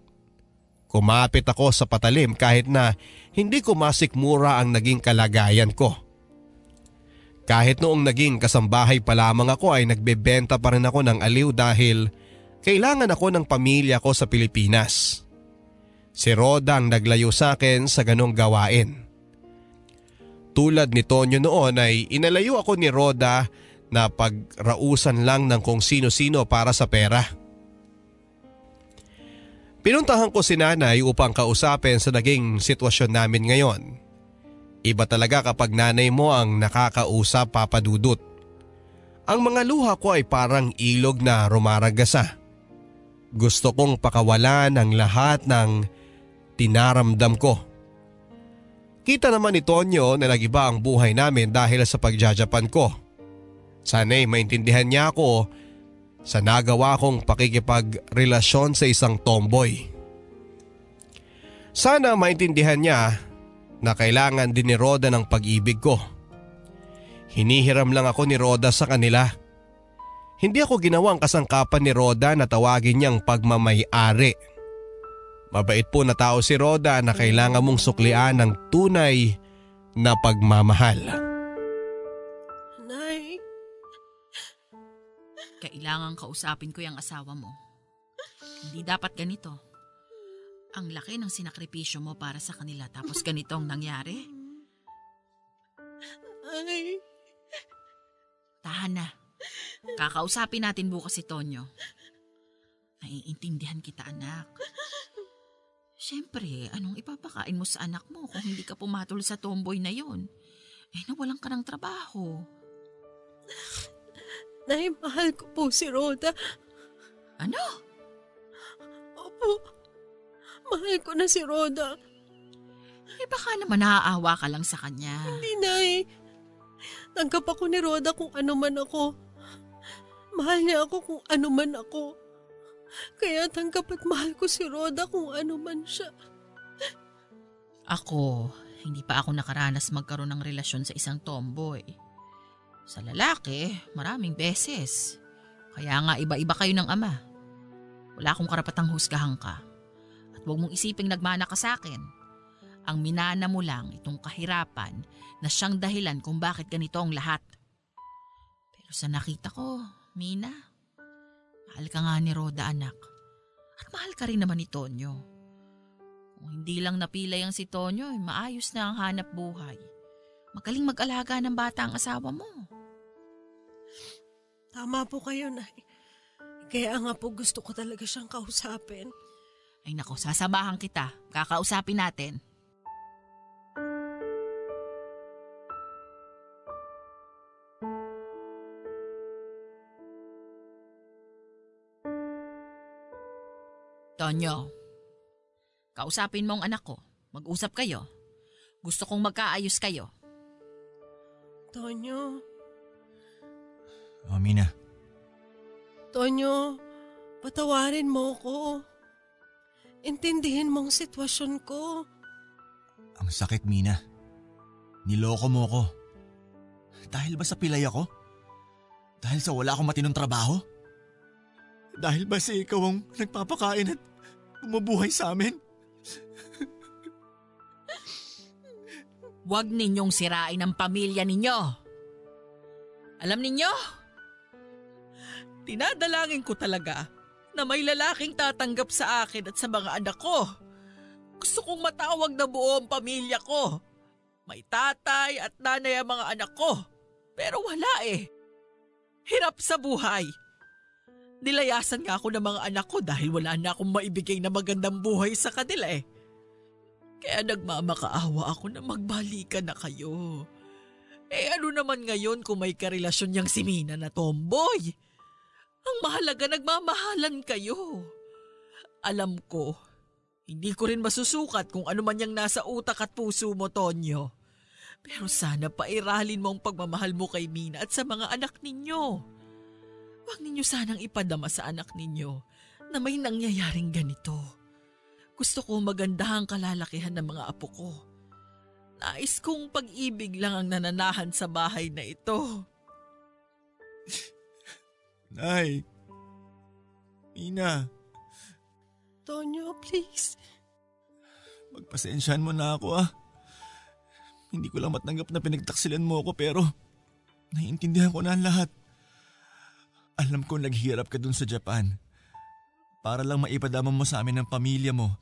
Kumapit ako sa patalim kahit na hindi ko masikmura ang naging kalagayan ko. Kahit noong naging kasambahay pa lamang ako ay nagbebenta pa rin ako ng aliw dahil kailangan ako ng pamilya ko sa Pilipinas. Si Roda ang naglayo sa akin sa ganong gawain. Tulad ni Tonyo noon ay inalayo ako ni Roda na pagrausan lang ng kung sino-sino para sa pera. Pinuntahan ko si nanay upang kausapin sa naging sitwasyon namin ngayon. Iba talaga kapag nanay mo ang nakakausap papadudot. Ang mga luha ko ay parang ilog na rumaragasa. Gusto kong pakawalan ang lahat ng tinaramdam ko. Kita naman ni Tonyo na nagiba ang buhay namin dahil sa pagjajapan ko. Sana'y maintindihan niya ako sa nagawa kong pakikipagrelasyon sa isang tomboy. Sana maintindihan niya na kailangan din ni Roda ng pag-ibig ko. Hinihiram lang ako ni Roda sa kanila. Hindi ako ginawang kasangkapan ni Roda na tawagin niyang pagmamay-ari. Mabait po na tao si Roda na kailangan mong suklian ng tunay na pagmamahal. Nay, Kailangan kausapin ko yung asawa mo. Hindi dapat ganito. Ang laki ng sinakripisyo mo para sa kanila tapos ganito ang nangyari. ay, Tahan na. Kakausapin natin bukas si Tonyo. Naiintindihan kita anak. Siyempre, anong ipapakain mo sa anak mo kung hindi ka pumatol sa tomboy na yon? Eh, nawalan ka ng trabaho. Nay, mahal ko po si Roda. Ano? Opo, mahal ko na si Roda. Eh, baka naman naaawa ka lang sa kanya. Hindi, Nay. Tanggap ako ni Roda kung ano man ako. Mahal niya ako kung ano man ako. Kaya tanggap at mahal ko si Roda kung ano man siya. Ako, hindi pa ako nakaranas magkaroon ng relasyon sa isang tomboy. Sa lalaki, maraming beses. Kaya nga iba-iba kayo ng ama. Wala akong karapatang husgahan ka. At huwag mong isiping nagmana ka sa akin. Ang minana mo lang itong kahirapan na siyang dahilan kung bakit ganito ang lahat. Pero sa nakita ko, Mina, mahal ka nga ni Roda anak. At mahal ka rin naman ni Tonyo. Kung hindi lang napilay ang si Tonyo, eh, maayos na ang hanap buhay. Magaling mag-alaga ng bata ang asawa mo. Tama po kayo, Nay. Kaya nga po gusto ko talaga siyang kausapin. Ay nako, sasabahan kita. Kakausapin natin. Tonyo, kausapin mo ang anak ko. Mag-usap kayo. Gusto kong magkaayos kayo. Tonyo, Oh, Mina. Tonyo, patawarin mo ko. Intindihin mo ang sitwasyon ko. Ang sakit, Mina. Niloko mo ko. Dahil ba sa pilay ako? Dahil sa wala akong matinong trabaho? Dahil ba sa ikaw ang nagpapakain at bumubuhay sa amin? Huwag ninyong sirain ang pamilya ninyo. Alam ninyo, dinadalangin ko talaga na may lalaking tatanggap sa akin at sa mga anak ko. Gusto kong matawag na buo ang pamilya ko. May tatay at nanay ang mga anak ko. Pero wala eh. Hirap sa buhay. Nilayasan nga ako ng mga anak ko dahil wala na akong maibigay na magandang buhay sa kanila eh. Kaya nagmamakaawa ako na magbalikan na kayo. Eh ano naman ngayon kung may karelasyon niyang si Mina na tomboy? Ang mahalaga nagmamahalan kayo. Alam ko, hindi ko rin masusukat kung ano man yung nasa utak at puso mo, Tonyo. Pero sana pairalin mo ang pagmamahal mo kay Mina at sa mga anak ninyo. Huwag ninyo sanang ipadama sa anak ninyo na may nangyayaring ganito. Gusto ko maganda ang kalalakihan ng mga apo ko. Nais kong pag-ibig lang ang nananahan sa bahay na ito. Nay. Mina, Tonyo, please. magpasensyahan mo na ako ah. Hindi ko lang matanggap na pinagtaksilan mo ako pero naiintindihan ko na ang lahat. Alam ko naghihirap ka dun sa Japan. Para lang maipadama mo sa amin ng pamilya mo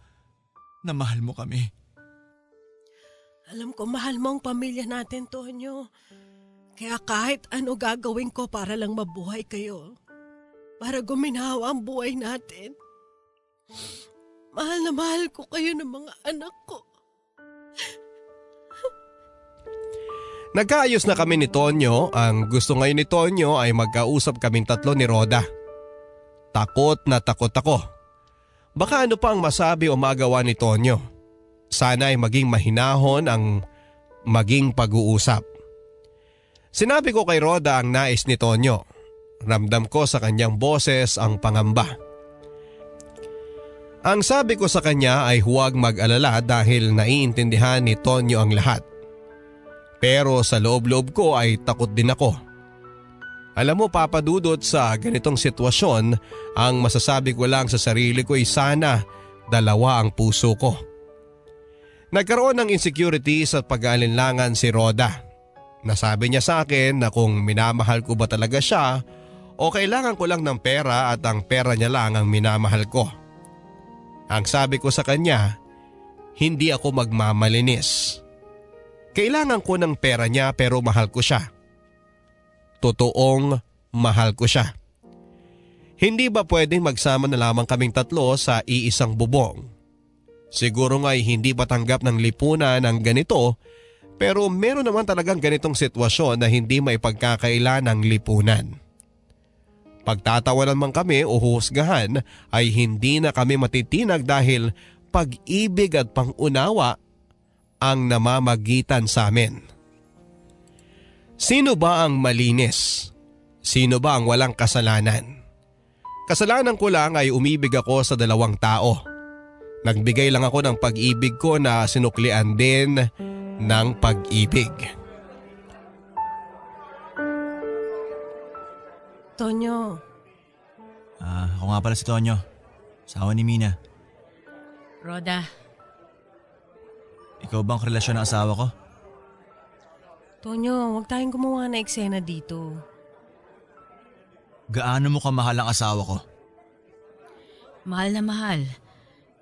na mahal mo kami. Alam ko mahal mo ang pamilya natin, Tonyo. Kaya kahit ano gagawin ko para lang mabuhay kayo. Para guminawa ang buhay natin. Mahal na mahal ko kayo ng mga anak ko. Nagkaayos na kami ni Tonyo. Ang gusto ngayon ni Tonyo ay magkausap kaming tatlo ni Roda. Takot na takot ako. Baka ano pa ang masabi o magawa ni Tonyo. Sana ay maging mahinahon ang maging pag-uusap. Sinabi ko kay Roda ang nais ni Tonyo. Ramdam ko sa kanyang boses ang pangamba. Ang sabi ko sa kanya ay huwag mag-alala dahil naiintindihan ni Tonyo ang lahat. Pero sa loob-loob ko ay takot din ako. Alam mo papadudot sa ganitong sitwasyon, ang masasabi ko lang sa sarili ko ay sana dalawa ang puso ko. Nagkaroon ng insecurities at pag-aalinlangan si Roda. Nasabi niya sa akin na kung minamahal ko ba talaga siya o kailangan ko lang ng pera at ang pera niya lang ang minamahal ko. Ang sabi ko sa kanya, hindi ako magmamalinis. Kailangan ko ng pera niya pero mahal ko siya. Totoong mahal ko siya. Hindi ba pwedeng magsama na lamang kaming tatlo sa iisang bubong? Siguro nga'y hindi patanggap ng lipunan ng ganito pero meron naman talagang ganitong sitwasyon na hindi maipagkakaila ng lipunan. Pagtatawanan man kami o husgahan ay hindi na kami matitinag dahil pag-ibig at pangunawa ang namamagitan sa amin. Sino ba ang malinis? Sino ba ang walang kasalanan? Kasalanan ko lang ay umibig ako sa dalawang tao. Nagbigay lang ako ng pag-ibig ko na sinuklian din ng pag-ibig. Tonyo, Ah, ako nga pala si Tonyo. Sawa ni Mina. Roda, Ikaw bang relasyon ng asawa ko? Tonyo, huwag tayong gumawa na eksena dito. Gaano mo kamahal ang asawa ko? mahal na mahal.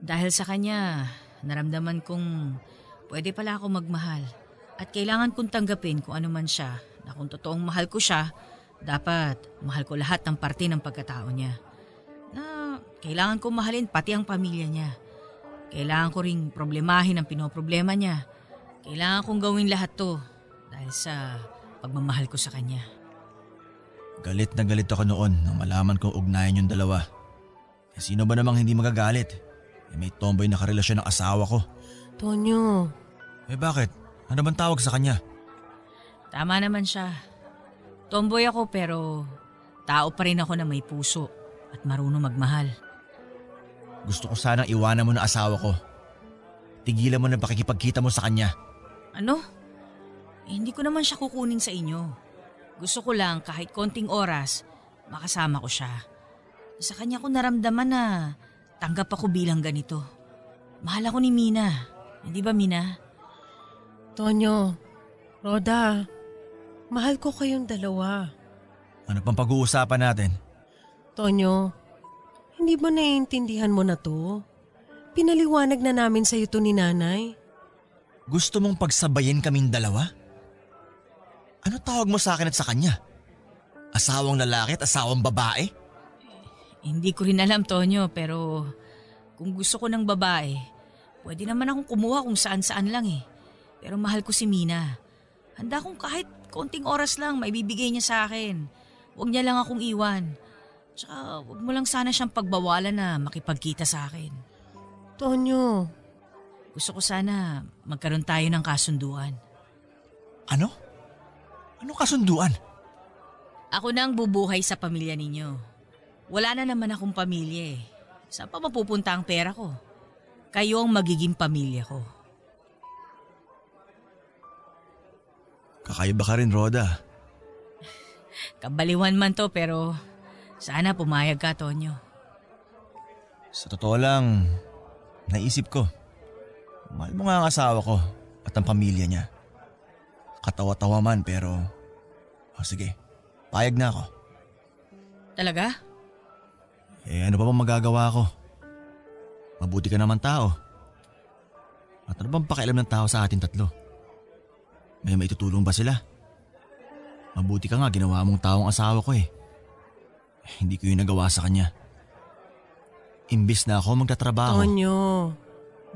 Dahil sa kanya, naramdaman kong pwede pala ako magmahal. At kailangan kong tanggapin kung ano man siya na kung totoong mahal ko siya, dapat mahal ko lahat ng parte ng pagkatao niya. kailangan ko mahalin pati ang pamilya niya. Kailangan ko ring problemahin ang pinoproblema niya. Kailangan kong gawin lahat to dahil sa pagmamahal ko sa kanya. Galit na galit ako noon nang malaman kong ugnayan yung dalawa. Eh, sino ba namang hindi magagalit? Eh, may tomboy na karelasyon ng asawa ko. Tonyo, Eh bakit? Ano bang tawag sa kanya? Tama naman siya. Tomboy ako pero tao pa rin ako na may puso at marunong magmahal. Gusto ko sanang iwanan mo na asawa ko. Tigilan mo na pakikipagkita mo sa kanya. Ano? Eh, hindi ko naman siya kukunin sa inyo. Gusto ko lang kahit konting oras, makasama ko siya. Sa kanya ko naramdaman na tanggap ako bilang ganito. Mahal ako ni Mina. Hindi ba Mina? Tonyo, Roda, mahal ko kayong dalawa. Ano pang pag-uusapan natin? Tonyo, hindi ba naiintindihan mo na to? Pinaliwanag na namin sa to ni nanay. Gusto mong pagsabayin kaming dalawa? Ano tawag mo sa akin at sa kanya? Asawang lalaki at asawang babae? Hindi ko rin alam, Tonyo, pero kung gusto ko ng babae, pwede naman akong kumuha kung saan-saan lang eh. Pero mahal ko si Mina. Handa kong kahit konting oras lang maibibigay niya sa akin. Huwag niya lang akong iwan. Tsaka huwag mo lang sana siyang pagbawalan na makipagkita sa akin. Tonyo, Gusto ko sana magkaroon tayo ng kasunduan. Ano? Anong kasunduan? Ako na ang bubuhay sa pamilya ninyo. Wala na naman akong pamilya eh. Saan pa mapupunta ang pera ko? Kayo ang magiging pamilya ko. Kakaiba ka rin, Roda. Kabaliwan man to pero sana pumayag ka, Tonyo. Sa totoo lang, naisip ko. Mahal mo nga ang asawa ko at ang pamilya niya. Katawa-tawa man pero... Oh, sige, payag na ako. Talaga? Eh ano pa bang magagawa ko? Mabuti ka naman tao. At ano bang pakialam ng tao sa atin tatlo? May maitutulong ba sila? Mabuti ka nga ginawa mong taong asawa ko eh. Hindi ko yung nagawa sa kanya. Imbis na ako magtatrabaho. Tonyo,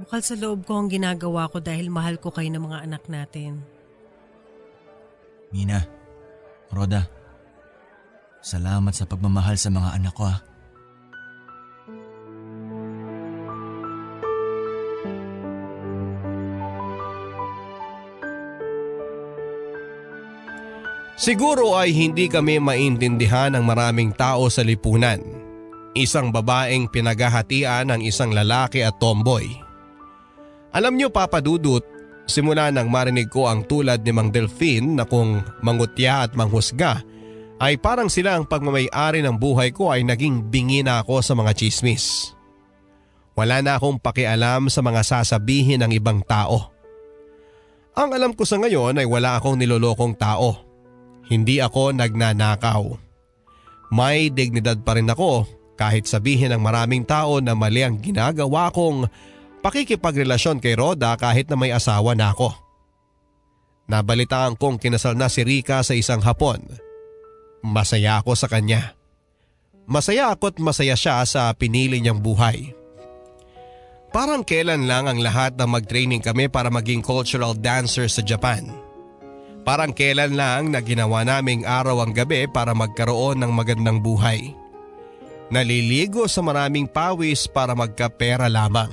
bukal sa loob ko ang ginagawa ko dahil mahal ko kayo ng mga anak natin. Mina, Roda, salamat sa pagmamahal sa mga anak ko ah. Siguro ay hindi kami maintindihan ng maraming tao sa lipunan. Isang babaeng pinaghahatian ng isang lalaki at tomboy. Alam niyo Papa Dudut, simula nang marinig ko ang tulad ni Mang Delphine na kung mangutya at manghusga ay parang sila ang pagmamayari ng buhay ko ay naging bingi na ako sa mga chismis. Wala na akong pakialam sa mga sasabihin ng ibang tao. Ang alam ko sa ngayon ay wala akong nilolokong tao. Hindi ako nagnanakaw. May dignidad pa rin ako kahit sabihin ng maraming tao na mali ang ginagawa kong pakikipagrelasyon kay Roda kahit na may asawa na ako. Nabalitaan kong kinasal na si Rika sa isang hapon. Masaya ako sa kanya. Masaya ako at masaya siya sa pinili niyang buhay. Parang kailan lang ang lahat na mag-training kami para maging cultural dancer sa Japan. Parang kailan lang na ginawa naming araw ang gabi para magkaroon ng magandang buhay. Naliligo sa maraming pawis para magkapera lamang.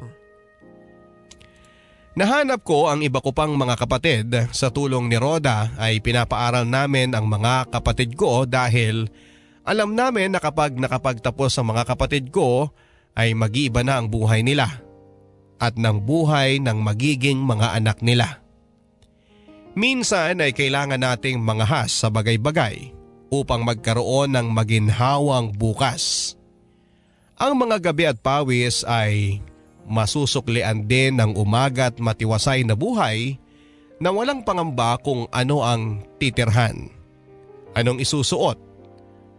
Nahanap ko ang iba ko pang mga kapatid sa tulong ni Roda ay pinapaaral namin ang mga kapatid ko dahil alam namin na kapag nakapagtapos ang mga kapatid ko ay mag-iiba na ang buhay nila at ng buhay ng magiging mga anak nila. Minsan ay kailangan nating mangahas sa bagay-bagay upang magkaroon ng maginhawang bukas. Ang mga gabi at pawis ay masusuklian din ng umaga at matiwasay na buhay na walang pangamba kung ano ang titirhan, anong isusuot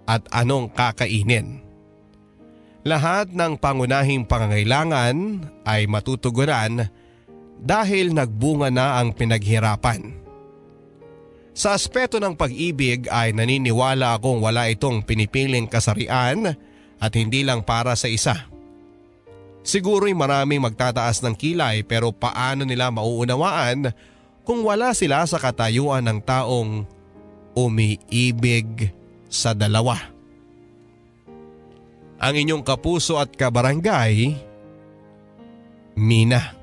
at anong kakainin. Lahat ng pangunahing pangangailangan ay matutugunan dahil nagbunga na ang pinaghirapan. Sa aspeto ng pag-ibig ay naniniwala akong wala itong pinipiling kasarian at hindi lang para sa isa Siguro'y maraming magtataas ng kilay pero paano nila mauunawaan kung wala sila sa katayuan ng taong umiibig sa dalawa. Ang inyong kapuso at kabarangay, Mina.